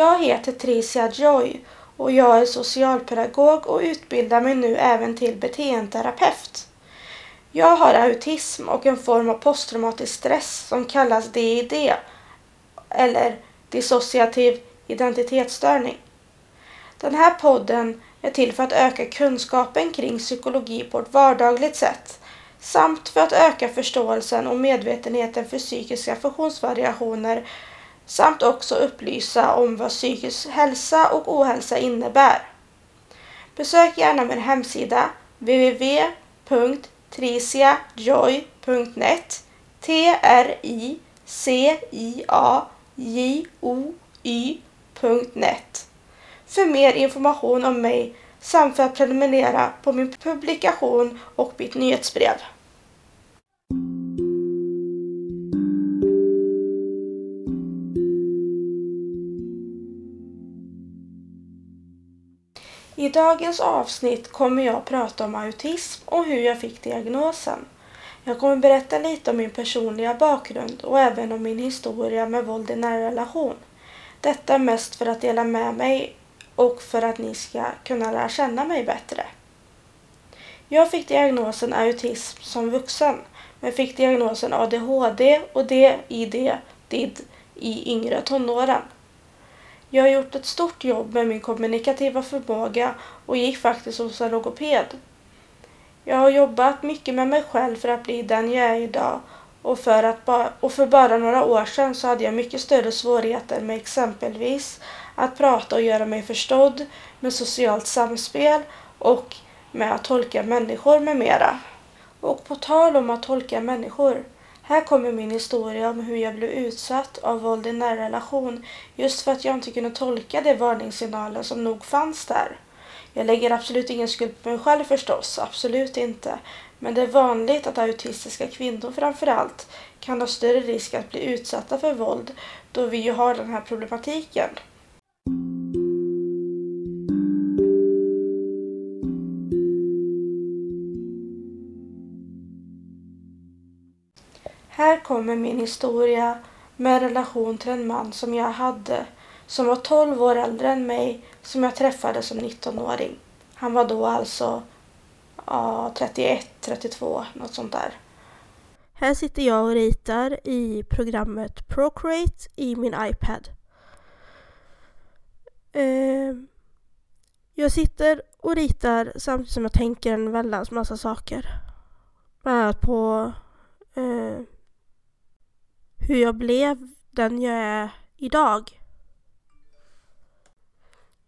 Jag heter Tricia Joy och jag är socialpedagog och utbildar mig nu även till beteendeterapeut. Jag har autism och en form av posttraumatisk stress som kallas DID eller dissociativ identitetsstörning. Den här podden är till för att öka kunskapen kring psykologi på ett vardagligt sätt samt för att öka förståelsen och medvetenheten för psykiska funktionsvariationer samt också upplysa om vad psykisk hälsa och ohälsa innebär. Besök gärna min hemsida www.triciajoy.net T-R-I-C-I-A-J-O-Y.net för mer information om mig samt för att prenumerera på min publikation och mitt nyhetsbrev. Dagens avsnitt kommer jag prata om autism och hur jag fick diagnosen. Jag kommer berätta lite om min personliga bakgrund och även om min historia med våld i nära relation. Detta mest för att dela med mig och för att ni ska kunna lära känna mig bättre. Jag fick diagnosen autism som vuxen men fick diagnosen ADHD och DID, DID i yngre tonåren. Jag har gjort ett stort jobb med min kommunikativa förmåga och gick faktiskt hos en logoped. Jag har jobbat mycket med mig själv för att bli den jag är idag och för, att ba och för bara några år sedan så hade jag mycket större svårigheter med exempelvis att prata och göra mig förstådd, med socialt samspel och med att tolka människor med mera. Och på tal om att tolka människor. Här kommer min historia om hur jag blev utsatt av våld i nära relation just för att jag inte kunde tolka de varningssignaler som nog fanns där. Jag lägger absolut ingen skuld på mig själv förstås, absolut inte. Men det är vanligt att autistiska kvinnor framförallt kan ha större risk att bli utsatta för våld då vi ju har den här problematiken. Här kommer min historia med relation till en man som jag hade som var 12 år äldre än mig som jag träffade som 19-åring. Han var då alltså ja, 31, 32, något sånt där. Här sitter jag och ritar i programmet Procreate i min iPad. Ehm, jag sitter och ritar samtidigt som jag tänker en väldans massa saker. Bland annat på eh, hur jag blev den jag är idag.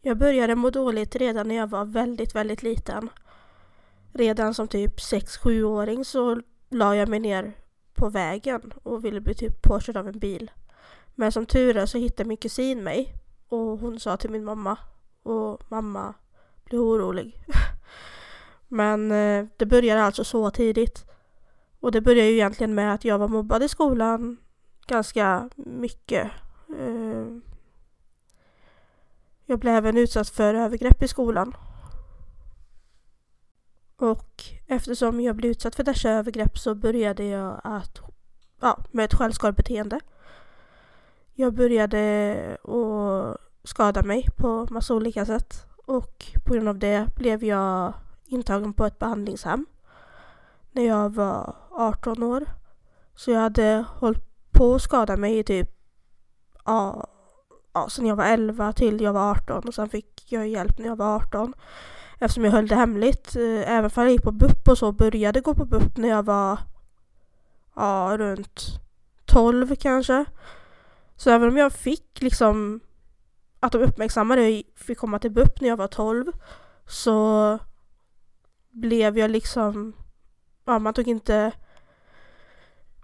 Jag började må dåligt redan när jag var väldigt, väldigt liten. Redan som typ 6-7-åring så la jag mig ner på vägen och ville bli typ påkörd av en bil. Men som tur är så hittade min kusin mig och hon sa till min mamma och mamma blev orolig. Men eh, det började alltså så tidigt. Och det började ju egentligen med att jag var mobbad i skolan ganska mycket. Eh, jag blev även utsatt för övergrepp i skolan. Och eftersom jag blev utsatt för dessa övergrepp så började jag att, ja, med ett självskadebeteende. Jag började att skada mig på massa olika sätt och på grund av det blev jag intagen på ett behandlingshem när jag var 18 år. Så jag hade hållit på att skada mig i typ ja, ja, sen jag var 11 till jag var 18 och sen fick jag hjälp när jag var 18. Eftersom jag höll det hemligt. Eh, även för jag gick på BUP och så började gå på BUP när jag var ja, runt 12 kanske. Så även om jag fick liksom att de uppmärksammade jag fick komma till BUP när jag var 12 så blev jag liksom, ja man tog inte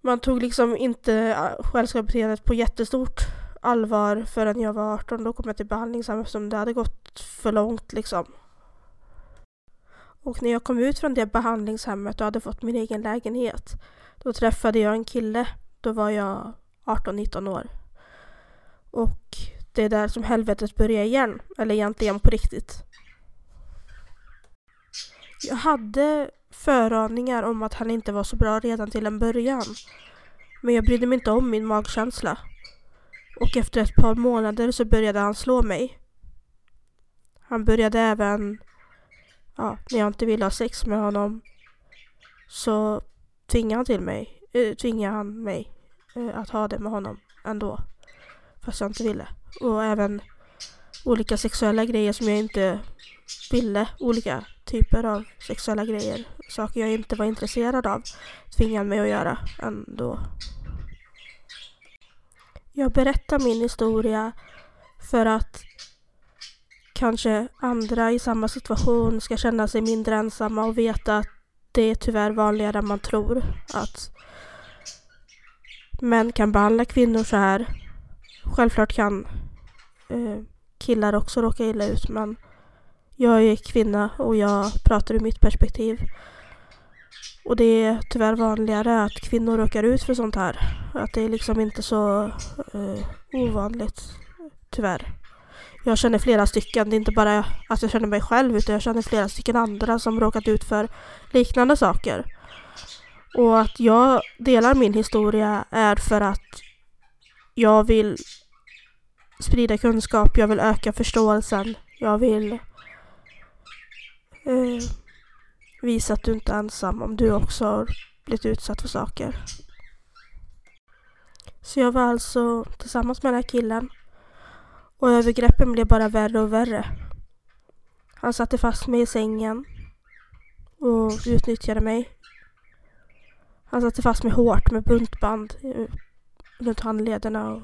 man tog liksom inte äh, självskadebeteendet på jättestort allvar förrän jag var 18. Då kom jag till behandlingshem eftersom det hade gått för långt liksom. Och när jag kom ut från det behandlingshemmet och hade fått min egen lägenhet då träffade jag en kille. Då var jag 18-19 år. Och det är där som helvetet börjar igen. Eller egentligen på riktigt. Jag hade föraningar om att han inte var så bra redan till en början. Men jag brydde mig inte om min magkänsla. Och efter ett par månader så började han slå mig. Han började även, ja, när jag inte ville ha sex med honom så tvingade han till mig, äh, tvingade han mig äh, att ha det med honom ändå. Fast jag inte ville. Och även olika sexuella grejer som jag inte ville. Olika typer av sexuella grejer. Saker jag inte var intresserad av tvingade mig att göra ändå. Jag berättar min historia för att kanske andra i samma situation ska känna sig mindre ensamma och veta att det är tyvärr vanligare än man tror. Att män kan behandla kvinnor så här. Självklart kan eh, killar också råka illa ut men jag är kvinna och jag pratar ur mitt perspektiv. Och det är tyvärr vanligare att kvinnor råkar ut för sånt här. Att det är liksom inte så eh, ovanligt, tyvärr. Jag känner flera stycken, det är inte bara att jag känner mig själv utan jag känner flera stycken andra som råkat ut för liknande saker. Och att jag delar min historia är för att jag vill sprida kunskap, jag vill öka förståelsen, jag vill eh, visa att du inte är ensam om du också har blivit utsatt för saker. Så jag var alltså tillsammans med den här killen och övergreppen blev bara värre och värre. Han satte fast mig i sängen och utnyttjade mig. Han satte fast mig hårt med buntband eh, runt handlederna och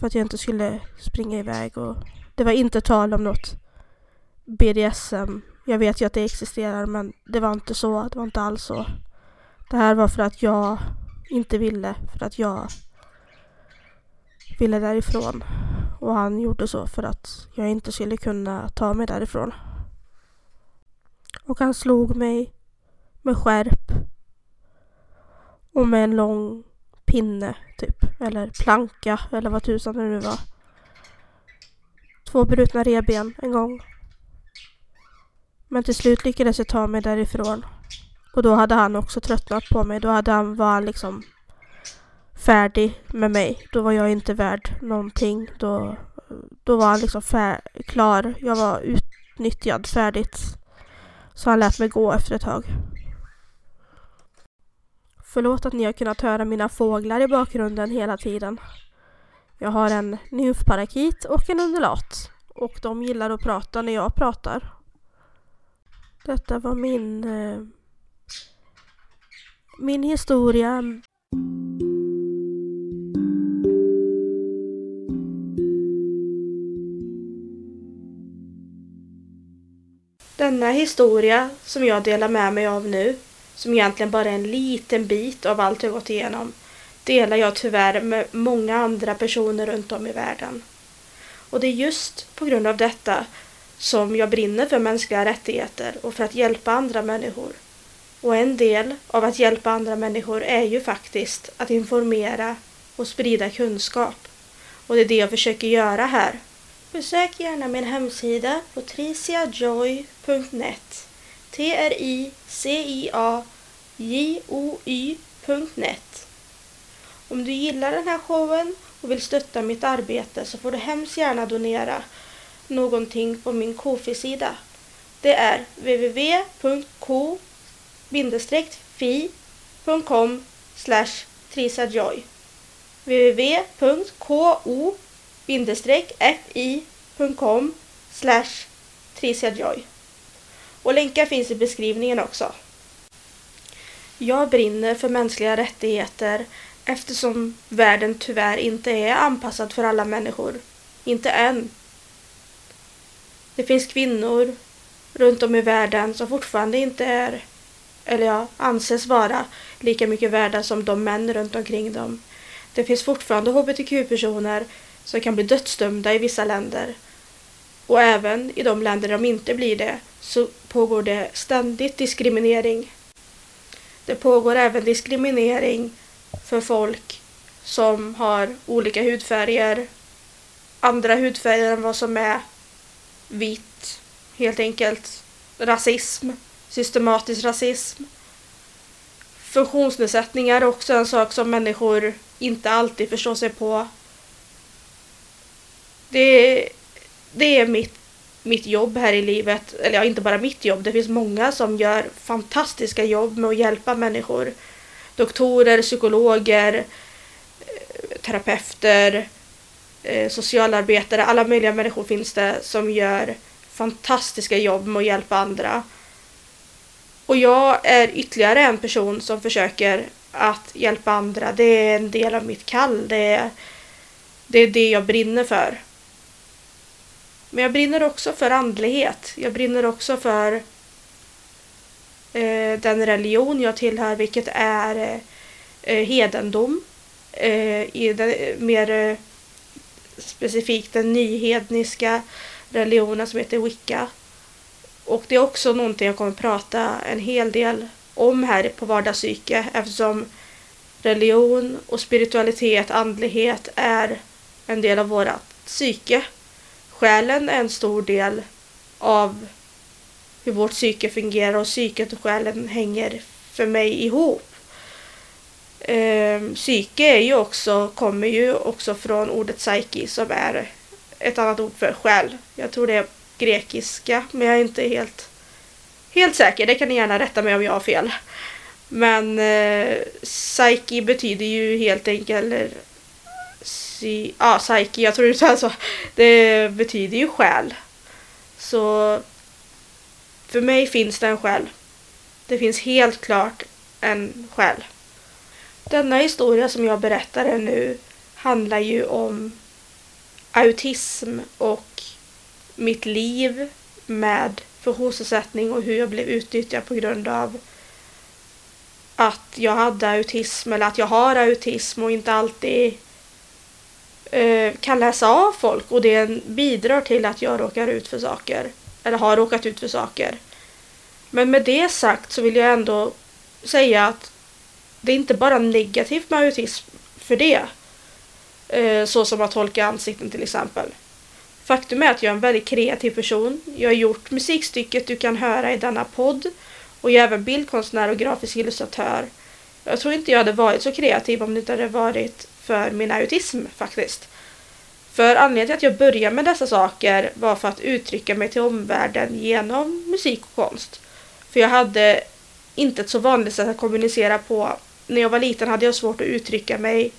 för att jag inte skulle springa iväg och det var inte tal om något BDSM. Jag vet ju att det existerar men det var inte så, det var inte alls så. Det här var för att jag inte ville, för att jag ville därifrån. Och han gjorde så för att jag inte skulle kunna ta mig därifrån. Och han slog mig med skärp och med en lång pinne typ. Eller planka eller vad tusan det nu var. Två brutna reben en gång. Men till slut lyckades jag ta mig därifrån. Och då hade han också tröttnat på mig. Då hade han, var han liksom färdig med mig. Då var jag inte värd någonting. Då, då var han liksom klar. Jag var utnyttjad färdigt. Så han lät mig gå efter ett tag. Förlåt att ni har kunnat höra mina fåglar i bakgrunden hela tiden. Jag har en nymfparakit och en undulat. Och de gillar att prata när jag pratar. Detta var min... Eh, min historia. Denna historia som jag delar med mig av nu som egentligen bara är en liten bit av allt jag gått igenom, delar jag tyvärr med många andra personer runt om i världen. Och det är just på grund av detta som jag brinner för mänskliga rättigheter och för att hjälpa andra människor. Och en del av att hjälpa andra människor är ju faktiskt att informera och sprida kunskap. Och det är det jag försöker göra här. Besök gärna min hemsida på triciajoy.net T-R-I-C-I-A-J-O-Y.net Om du gillar den här showen och vill stötta mitt arbete så får du hemskt gärna donera någonting på min Kofi-sida. Det är www.ko-fi.com trisajoy www.ko-fi.com trisajoy och länkar finns i beskrivningen också. Jag brinner för mänskliga rättigheter eftersom världen tyvärr inte är anpassad för alla människor. Inte än. Det finns kvinnor runt om i världen som fortfarande inte är, eller ja, anses vara lika mycket värda som de män runt omkring dem. Det finns fortfarande hbtq-personer som kan bli dödsdömda i vissa länder. Och även i de länder de inte blir det så pågår det ständigt diskriminering. Det pågår även diskriminering för folk som har olika hudfärger, andra hudfärger än vad som är vitt, helt enkelt rasism, systematisk rasism. Funktionsnedsättningar är också en sak som människor inte alltid förstår sig på. Det, det är mitt, mitt jobb här i livet. Eller ja, inte bara mitt jobb. Det finns många som gör fantastiska jobb med att hjälpa människor. Doktorer, psykologer, eh, terapeuter, eh, socialarbetare. Alla möjliga människor finns det som gör fantastiska jobb med att hjälpa andra. Och jag är ytterligare en person som försöker att hjälpa andra. Det är en del av mitt kall. Det är det, är det jag brinner för. Men jag brinner också för andlighet. Jag brinner också för eh, den religion jag tillhör, vilket är eh, eh hedendom. Eh, i den, mer eh, specifikt den nyhedniska religionen som heter wicca. Och det är också någonting jag kommer prata en hel del om här på vardagspsyke eftersom religion och spiritualitet, andlighet är en del av vårat psyke. Själen är en stor del av hur vårt psyke fungerar och psyket och själen hänger för mig ihop. Eh, psyke är ju också, kommer ju också från ordet psyche som är ett annat ord för själ. Jag tror det är grekiska men jag är inte helt, helt säker. Det kan ni gärna rätta mig om jag har fel. Men eh, psyche betyder ju helt enkelt si, ja, psyche, jag tror det är så. Det betyder ju själ. Så för mig finns det en själ. Det finns helt klart en själ. Denna historia som jag berättar nu handlar ju om autism och mitt liv med funktionsnedsättning och hur jag blev utnyttjad på grund av att jag hade autism eller att jag har autism och inte alltid eh, kan läsa av folk och det bidrar till att jag råkar ut för saker. Eller har råkat ut för saker. Men med det sagt så vill jag ändå säga att det är inte bara negativt med autism för det. Eh, så som att tolka ansikten till exempel. Faktum är att jag är en väldigt kreativ person. Jag har gjort musikstycket du kan höra i denna podd och jag är även bildkonstnär och grafisk illustratör. Jag tror inte jag hade varit så kreativ om det inte hade varit för min autism faktiskt. För anledningen till att jag började med dessa saker var för att uttrycka mig till omvärlden genom musik och konst. För jag hade inte ett så vanligt sätt att kommunicera på. När jag var liten hade jag svårt att uttrycka mig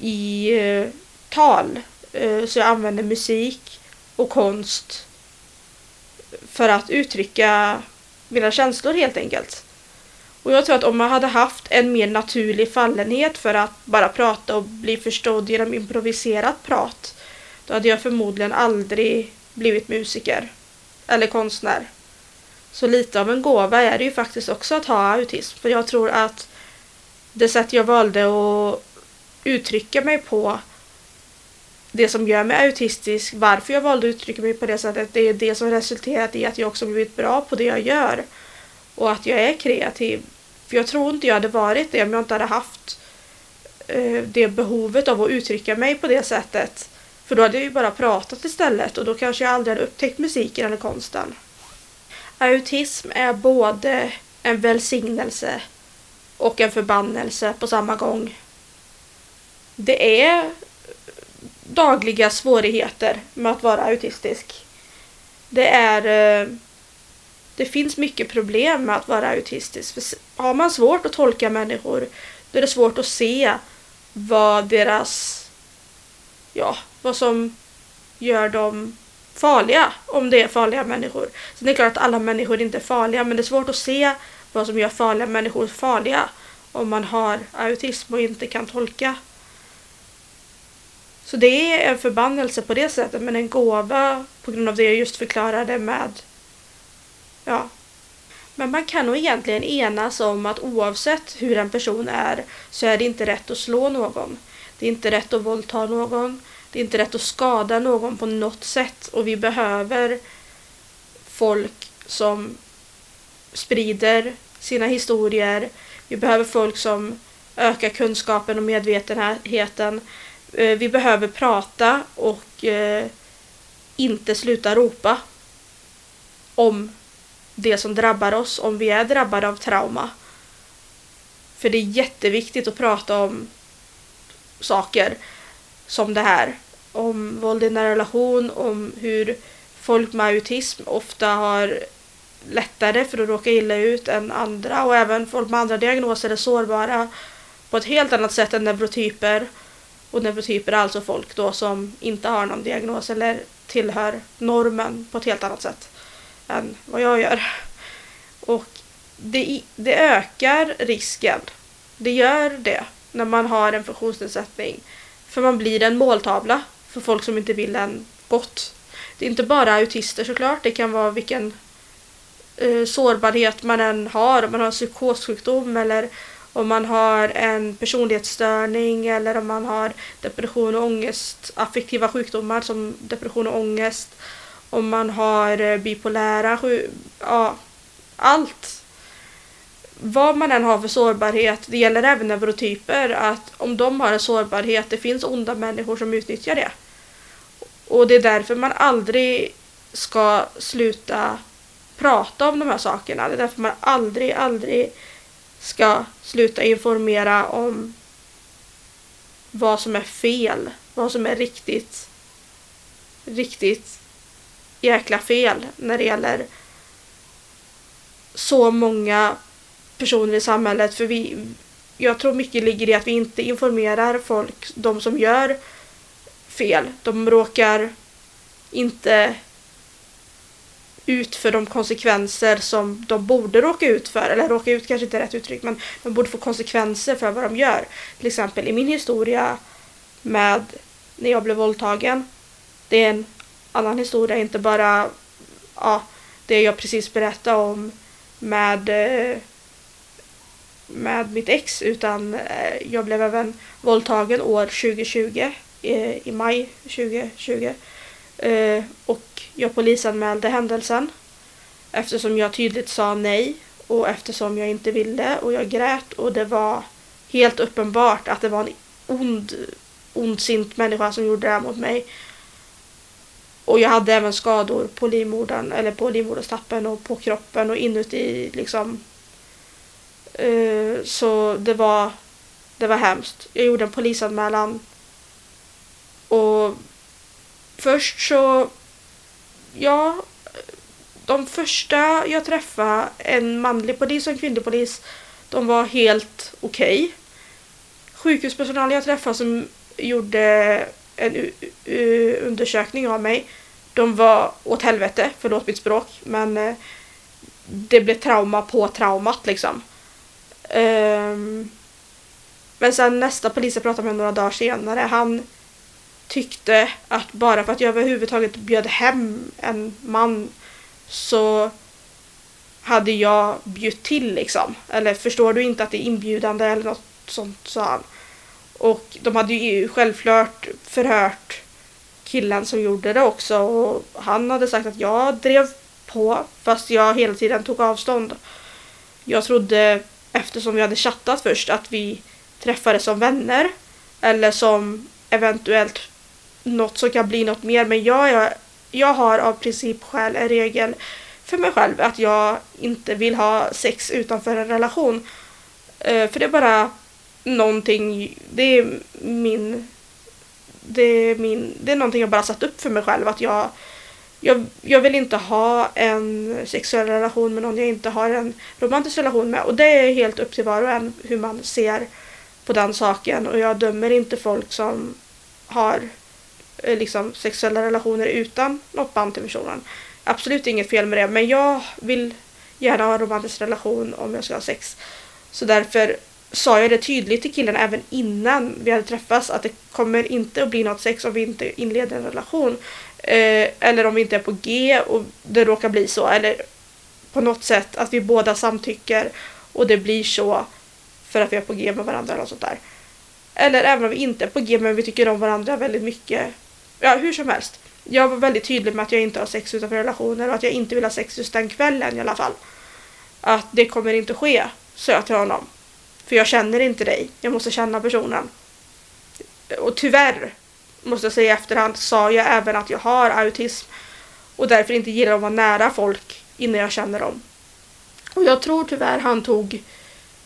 i eh, tal. Eh, så jag använde musik och konst för att uttrycka mina känslor helt enkelt. Och jag tror att om man hade haft en mer naturlig fallenhet för att bara prata och bli förstådd genom improviserat prat, då hade jag förmodligen aldrig blivit musiker eller konstnär. Så lite av en gåva är det ju faktiskt också att ha autism. För jag tror att det sätt jag valde att uttrycka mig på det som gör mig autistisk, varför jag valde att uttrycka mig på det sättet, det är det som resulterat i att jag också blivit bra på det jag gör. Och att jag är kreativ. För jag tror inte jag hade varit det om jag inte hade haft eh, det behovet av att uttrycka mig på det sättet. För då hade jag ju bara pratat istället och då kanske jag aldrig hade upptäckt musiken eller konsten. Autism är både en välsignelse och en förbannelse på samma gång. Det är dagliga svårigheter med att vara autistisk. Det är eh, det finns mycket problem med att vara autistisk. För har man svårt att tolka människor då är det svårt att se vad deras ja, vad som gör dem farliga om det är farliga människor. Sen är det klart att alla människor inte är farliga men det är svårt att se vad som gör farliga människor farliga om man har autism och inte kan tolka. Så det är en förbannelse på det sättet men en gåva på grund av det jag just förklarade med ja. Men man kan nog egentligen enas om att oavsett hur en person är så är det inte rätt att slå någon. Det är inte rätt att våldta någon. Det är inte rätt att skada någon på något sätt och vi behöver folk som sprider sina historier. Vi behöver folk som ökar kunskapen och medvetenheten. Eh, vi behöver prata och eh, inte sluta ropa om det som drabbar oss om vi är drabbade av trauma. För det är jätteviktigt att prata om saker som det här. Om våld i nära relation, om hur folk med autism ofta har lättare för att råka illa ut än andra och även folk med andra diagnoser är sårbara på ett helt annat sätt än neurotyper. Och neurotyper är alltså folk då som inte har någon diagnos eller tillhör normen på ett helt annat sätt än vad jag gör. Och det, det ökar risken. Det gör det när man har en funktionsnedsättning. För man blir en måltavla för folk som inte vill en gott. Det är inte bara autister såklart, det kan vara vilken eh, sårbarhet man än har. Om man har en psykossjukdom eller om man har en personlighetsstörning eller om man har depression och ångest, affektiva sjukdomar som depression och ångest. Om man har eh, bipolära ja, allt. Vad man än har för sårbarhet, det gäller även neurotyper, att om de har en sårbarhet, det finns onda människor som utnyttjar det. Och det är därför man aldrig ska sluta prata om de här sakerna. Det är därför man aldrig, aldrig ska sluta informera om vad som är fel, vad som är riktigt, riktigt jäkla fel när det gäller så många personer i samhället. För vi, jag tror mycket ligger i att vi inte informerar folk, de som gör fel. De råkar inte ut för de konsekvenser som de borde råka ut för. Eller råka ut kanske inte är rätt uttryck men de borde få konsekvenser för vad de gör. Till exempel i min historia med när jag blev våldtagen. Det är en annan historia, inte bara ja, det jag precis berättade om med, eh, med mitt ex utan eh, jag blev även våldtagen år 2020 eh, i maj 2020. Eh, och jag polisanmälde händelsen eftersom jag tydligt sa nej och eftersom jag inte ville och jag grät och det var helt uppenbart att det var en ond, ondsint människa som gjorde det här mot mig. Och jag hade även skador på livmodern eller på livmoderstappen och på kroppen och inuti liksom. Uh, så det var, det var hemskt. Jag gjorde en polisanmälan och först så ja, de första jag träffade, en manlig polis och en kvinnlig polis, de var helt okej. Okay. Sjukhuspersonal jag träffade som gjorde en undersökning av mig, de var åt helvete, förlåt mitt språk, men eh, det blev trauma på traumat liksom. Um, men sen nästa polis jag pratade med några dagar senare, han tyckte att bara för att jag överhuvudtaget bjöd hem en man så hade jag bjudit till liksom. Eller förstår du inte att det är inbjudande eller något sånt sa han. Och de hade ju självklart förhört killen som gjorde det också och han hade sagt att jag drev på fast jag hela tiden tog avstånd. Jag trodde eftersom vi hade chattat först att vi träffades som vänner eller som eventuellt något som kan bli något mer. Men jag, jag, jag har av principskäl en regel för mig själv att jag inte vill ha sex utanför en relation. Uh, för det är bara någonting, det är min, det är min, det är någonting jag bara satt upp för mig själv att jag jag, jag vill inte ha en sexuell relation med någon jag inte har en romantisk relation med och det är helt upp till var och en hur man ser på den saken och jag dömer inte folk som har Eh, liksom, sexuella relationer utan något band till personen. Absolut inget fel med det, men jag vill gärna ha en romantisk relation om jag ska ha sex. Så därför sa jag det tydligt till killen även innan vi hade träffats att det kommer inte att bli något sex om vi inte inleder en relation. Eh, eller om vi inte är på G och det råkar bli så. Eller på något sätt att vi båda samtycker och det blir så för att vi är på G med varandra eller något sånt där. Eller även om vi inte är på G men vi tycker om varandra väldigt mycket ja, hur som helst. Jag var väldigt tydlig med att jag inte har sex utanför relationer och att jag inte vill ha sex just den kvällen i alla fall. Att det kommer inte ske, sa jag till honom. För jag känner inte dig, jag måste känna personen. Och tyvärr, måste jag säga i efterhand, sa jag även att jag har autism och därför inte gillar att vara nära folk innan jag känner dem. Och jag tror tyvärr han tog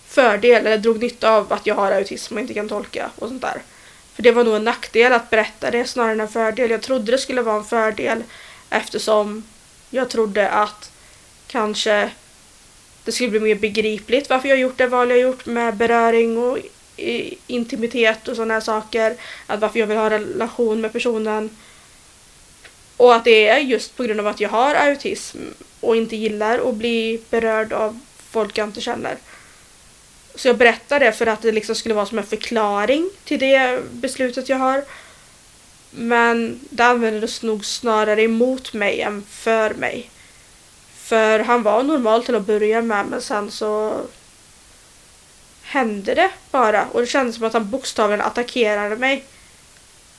fördel eller drog nytta av att jag har autism och inte kan tolka och sånt där. För det var nog en nackdel att berätta det snarare än en fördel. Jag trodde det skulle vara en fördel eftersom jag trodde att kanske det skulle bli mer begripligt varför jag gjort det val jag gjort med beröring och intimitet och sådana här saker. Att varför jag vill ha en relation med personen. Och att det är just på grund av att jag har autism och inte gillar att bli berörd av folk jag inte känner. Så jag berättar det för att det liksom skulle vara som en förklaring till det beslutet jag har. Men det användes nog snarare emot mig än för mig. För han var normal till att börja med men sen så hände det bara och det kändes som att han bokstavligen attackerade mig.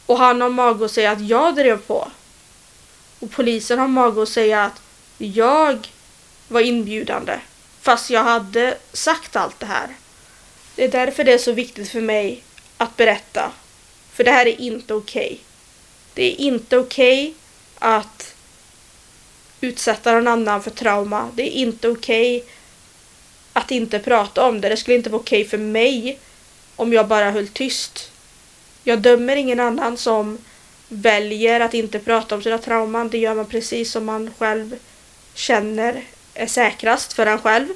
Och han har mag att säga att jag drev på. Och polisen har mag att säga att jag var inbjudande. Fast jag hade sagt allt det här. Det är därför det är så viktigt för mig att berätta. För det här är inte okej. Okay. Det är inte okej okay att utsätta någon annan för trauma. Det är inte okej okay att inte prata om det. Det skulle inte vara okej för mig om jag bara höll tyst. Jag dömer ingen annan som väljer att inte prata om sina trauman. Det gör man precis som man själv känner är säkrast för en själv.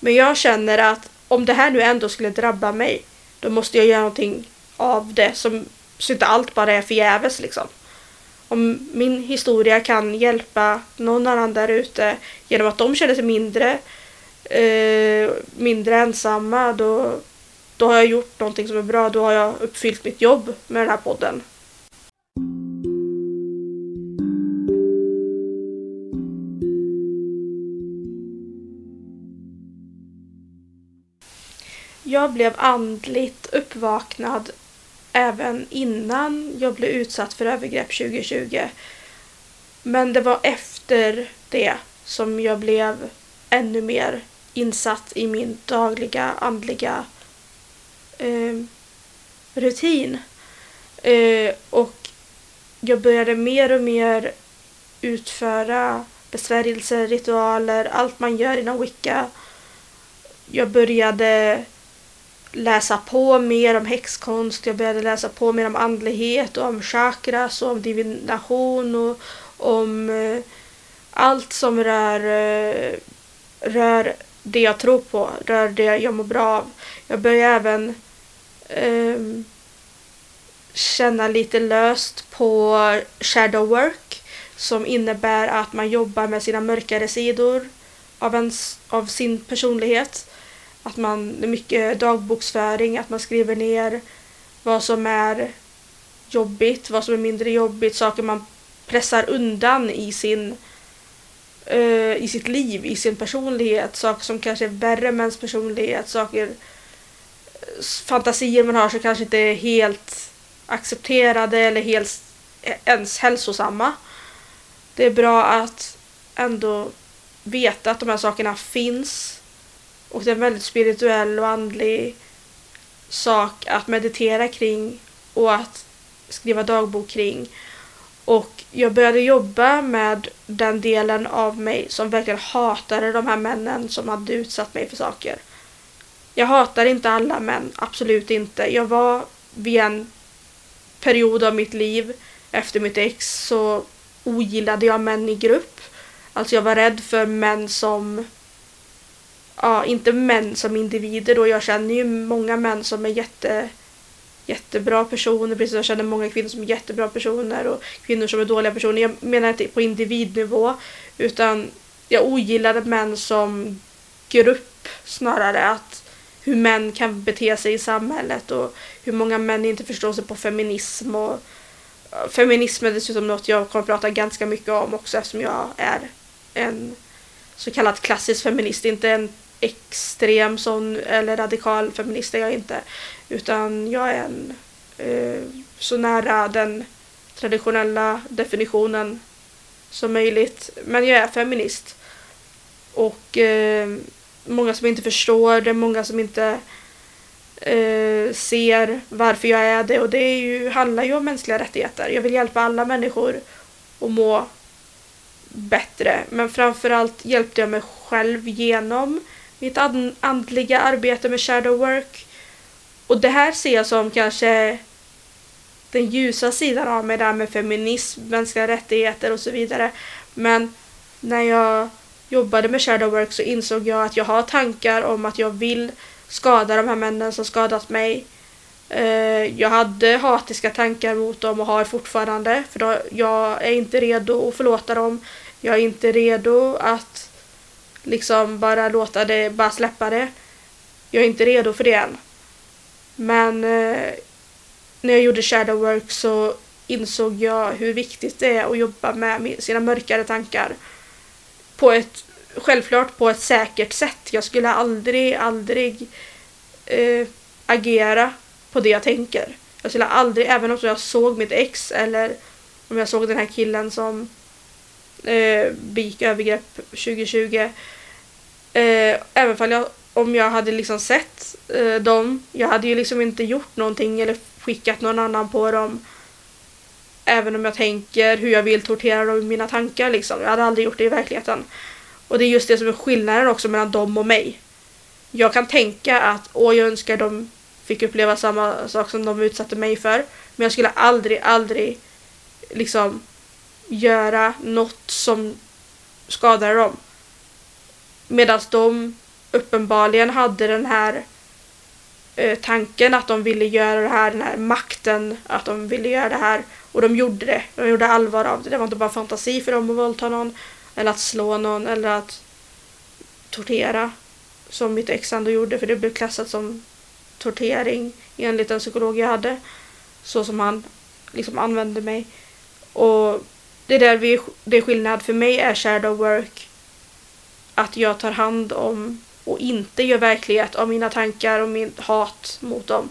Men jag känner att om det här nu ändå skulle drabba mig, då måste jag göra någonting av det som, så inte allt bara är förgäves liksom. Om min historia kan hjälpa någon annan där ute genom att de känner sig mindre, eh, mindre ensamma, då, då har jag gjort någonting som är bra. Då har jag uppfyllt mitt jobb med den här podden. Jag blev andligt uppvaknad även innan jag blev utsatt för övergrepp 2020. Men det var efter det som jag blev ännu mer insatt i min dagliga andliga eh, rutin. Eh, och jag började mer och mer utföra besvärjelser, ritualer, allt man gör inom wicca. Jag började läsa på mer om häxkonst, jag började läsa på mer om andlighet och om chakras och om divination och om eh, allt som rör, eh, rör det jag tror på, rör det jag mår bra av. Jag började även eh, känna lite löst på shadow work som innebär att man jobbar med sina mörkare sidor av, ens, av sin personlighet. Att man, det är mycket dagboksföring, att man skriver ner vad som är jobbigt, vad som är mindre jobbigt, saker man pressar undan i sin uh, i sitt liv, i sin personlighet, saker som kanske är värre med ens personlighet, saker fantasier man har som kanske inte är helt accepterade eller helt e, ens hälsosamma. Det är bra att ändå veta att de här sakerna finns och det är en väldigt spirituell och andlig sak att meditera kring och att skriva dagbok kring. Och jag började jobba med den delen av mig som verkligen hatade de här männen som hade utsatt mig för saker. Jag hatar inte alla män, absolut inte. Jag var vid en period av mitt liv efter mitt ex så ogillade jag män i grupp. Alltså jag var rädd för män som ja, inte män som individer då. Jag känner ju många män som är jätte, jättebra personer, precis som jag känner många kvinnor som är jättebra personer och kvinnor som är dåliga personer. Jag menar inte på individnivå utan jag ogillade män som grupp snarare. att Hur män kan bete sig i samhället och hur många män inte förstår sig på feminism. och Feminism är dessutom något jag kommer att prata ganska mycket om också eftersom jag är en så kallat klassisk feminist, inte en extrem sån eller radikal feminist är jag inte. Utan jag är en eh, så nära den traditionella definitionen som möjligt. Men jag är feminist. Och eh, många som inte förstår det, många som inte eh, ser varför jag är det. Och det är ju, handlar ju om mänskliga rättigheter. Jag vill hjälpa alla människor att må bättre. Men framförallt hjälpte jag mig själv genom mitt andliga arbete med shadow work. Och det här ser jag som kanske den ljusa sidan av mig där med feminism, mänskliga rättigheter och så vidare. Men när jag jobbade med Shadow Work så insåg jag att jag har tankar om att jag vill skada de här männen som skadat mig. Eh, jag hade hatiska tankar mot dem och har fortfarande för jag är inte redo att förlåta dem. Jag är inte redo att liksom bara låta det, bara släppa det. Jag är inte redo för det än. Men eh, när jag gjorde shadow work så insåg jag hur viktigt det är att jobba med sina mörkare tankar. På ett, självklart på ett säkert sätt. Jag skulle aldrig, aldrig eh, agera på det jag tänker. Jag skulle aldrig, även om jag såg mitt ex eller om jag såg den här killen som eh, begick övergrepp 2020. Eh, även om jag, om jag hade liksom sett eh, dem, jag hade ju liksom inte gjort någonting eller skickat någon annan på dem. Även om jag tänker hur jag vill tortera dem i mina tankar liksom. Jag hade aldrig gjort det i verkligheten. Och det är just det som är skillnaden också mellan dem och mig. Jag kan tänka att åh, jag önskar de fick uppleva samma sak som de utsatte mig för. Men jag skulle aldrig, aldrig liksom göra något som skadade dem. Medan de uppenbarligen hade den här eh, tanken att de ville göra det här, den här makten, att de ville göra det här. Och de gjorde det. De gjorde allvar av det. Det var inte bara fantasi för dem att våldta någon, eller att slå någon, eller att tortera. Som mitt ex ändå gjorde, för det blev klassat som tortering enligt den psykolog jag hade. Så som han liksom använde mig. Och det är där vi, det är skillnad. För mig är shadow work att jag tar hand om och inte gör verklighet av mina tankar och min hat mot dem.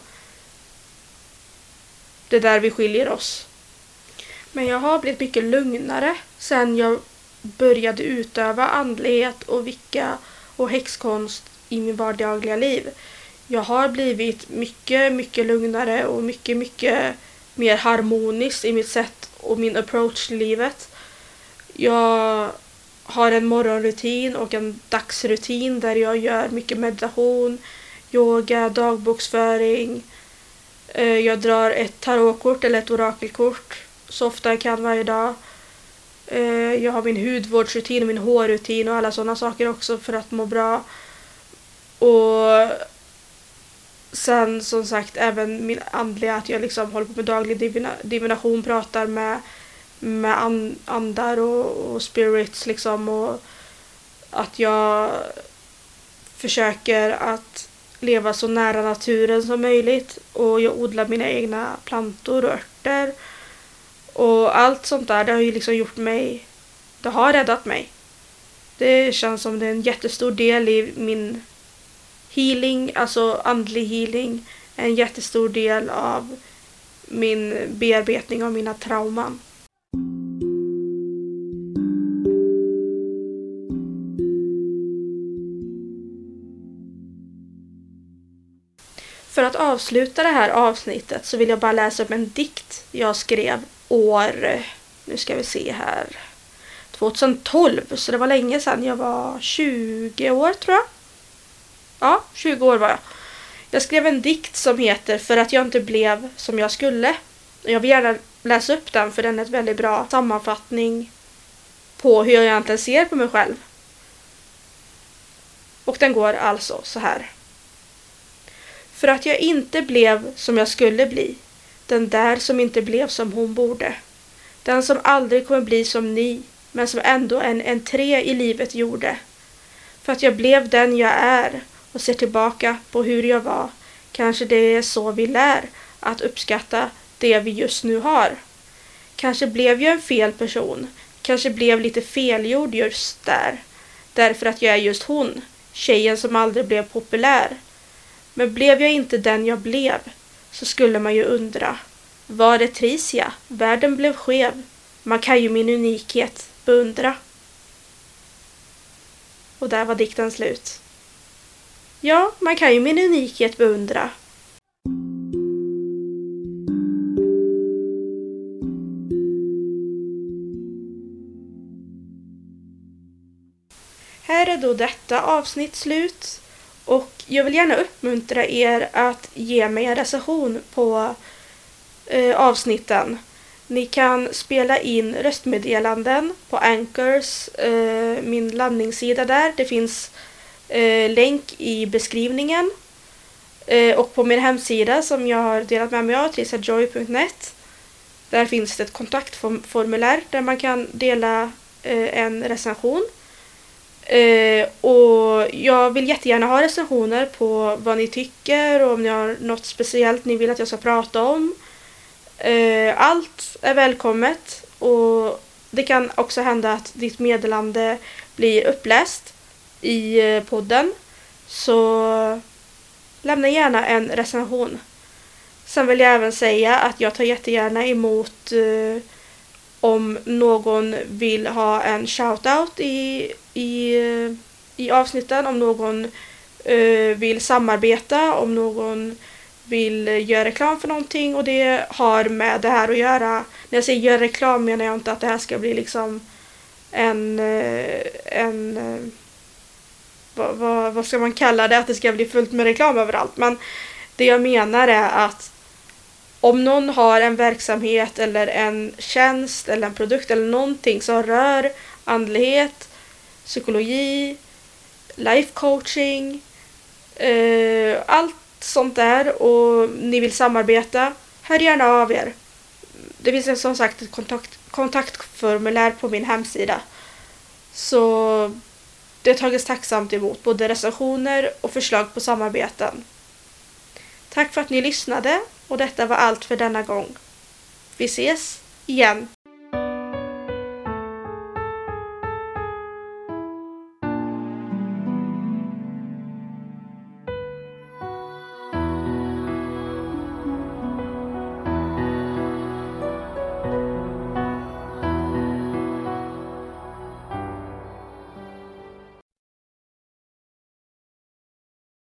Det är där vi skiljer oss. Men jag har blivit mycket lugnare sen jag började utöva andlighet och vicka och häxkonst i min vardagliga liv. Jag har blivit mycket, mycket lugnare och mycket, mycket mer harmonisk i mitt sätt och min approach till livet. Jag har en morgonrutin och en dagsrutin där jag gör mycket meditation, yoga, dagboksföring. Eh, jag drar ett tarotkort eller ett orakelkort så ofta jag kan varje dag. Eh, jag har min hudvårdsrutin och min hårrutin och alla sådana saker också för att må bra. Och sen som sagt även min andliga, att jag liksom håller på med daglig divina, divination, pratar med med andar och, och spirits liksom och att jag försöker att leva så nära naturen som möjligt och jag odlar mina egna plantor och örter och allt sånt där det har ju liksom gjort mig det har räddat mig. Det känns som det är en jättestor del i min healing, alltså andlig healing, en jättestor del av min bearbetning av mina trauman. För att avsluta det här avsnittet så vill jag bara läsa upp en dikt jag skrev år, nu ska vi se här, 2012. Så det var länge sedan. Jag var 20 år tror jag. Ja, 20 år var jag. Jag skrev en dikt som heter För att jag inte blev som jag skulle. Jag vill gärna läsa upp den för den är ett väldigt bra sammanfattning på hur jag egentligen ser på mig själv. Och den går alltså så här. För att jag inte blev som jag skulle bli. Den där som inte blev som hon borde. Den som aldrig kommer bli som ni, men som ändå en entré i livet gjorde. För att jag blev den jag är och ser tillbaka på hur jag var. Kanske det är så vi lär att uppskatta det vi just nu har. Kanske blev jag en fel person. Kanske blev lite felgjord just där. Därför att jag är just hon. Tjejen som aldrig blev populär. Men blev jag inte den jag blev så skulle man ju undra. Var det Tricia? Världen blev skev. Man kan ju min unikhet beundra. Och där var dikten slut. Ja, man kan ju min unikhet beundra. Här är då detta avsnitt slut. Och jag vill gärna uppmuntra er att ge mig en recension på eh, avsnitten. Ni kan spela in röstmeddelanden på Anchors, eh, min landningssida där. Det finns eh, Eh, länk i beskrivningen. Eh, och på min hemsida som jag har delat med mig av, trisajoy.net. Där finns det ett kontaktformulär där man kan dela eh, en recension. Eh, och jag vill jättegärna ha recensioner på vad ni tycker och om ni har något speciellt ni vill att jag ska prata om. Eh, allt är välkommet och det kan också hända att ditt meddelande blir uppläst i eh, podden. Så lämna gärna en recension. Sen vill jag även säga att jag tar jättegärna emot eh, om någon vill ha en shoutout i, i, eh, i avsnitten, om någon eh, vill samarbeta, om någon vill göra reklam för någonting och det har med det här att göra. När jag säger göra reklam menar jag inte att det här ska bli liksom en, eh, en vad, vad, vad ska man kalla det, att det ska bli fullt med reklam överallt. Men det jag menar är att om någon har en verksamhet eller en tjänst eller en produkt eller någonting som rör andlighet, psykologi, life coaching, eh, allt sånt där och ni vill samarbeta, hör gärna av er. Det finns som sagt ett kontakt, kontaktformulär på min hemsida. Så det tagits tacksamt emot både recensioner och förslag på samarbeten. Tack för att ni lyssnade och detta var allt för denna gång. Vi ses igen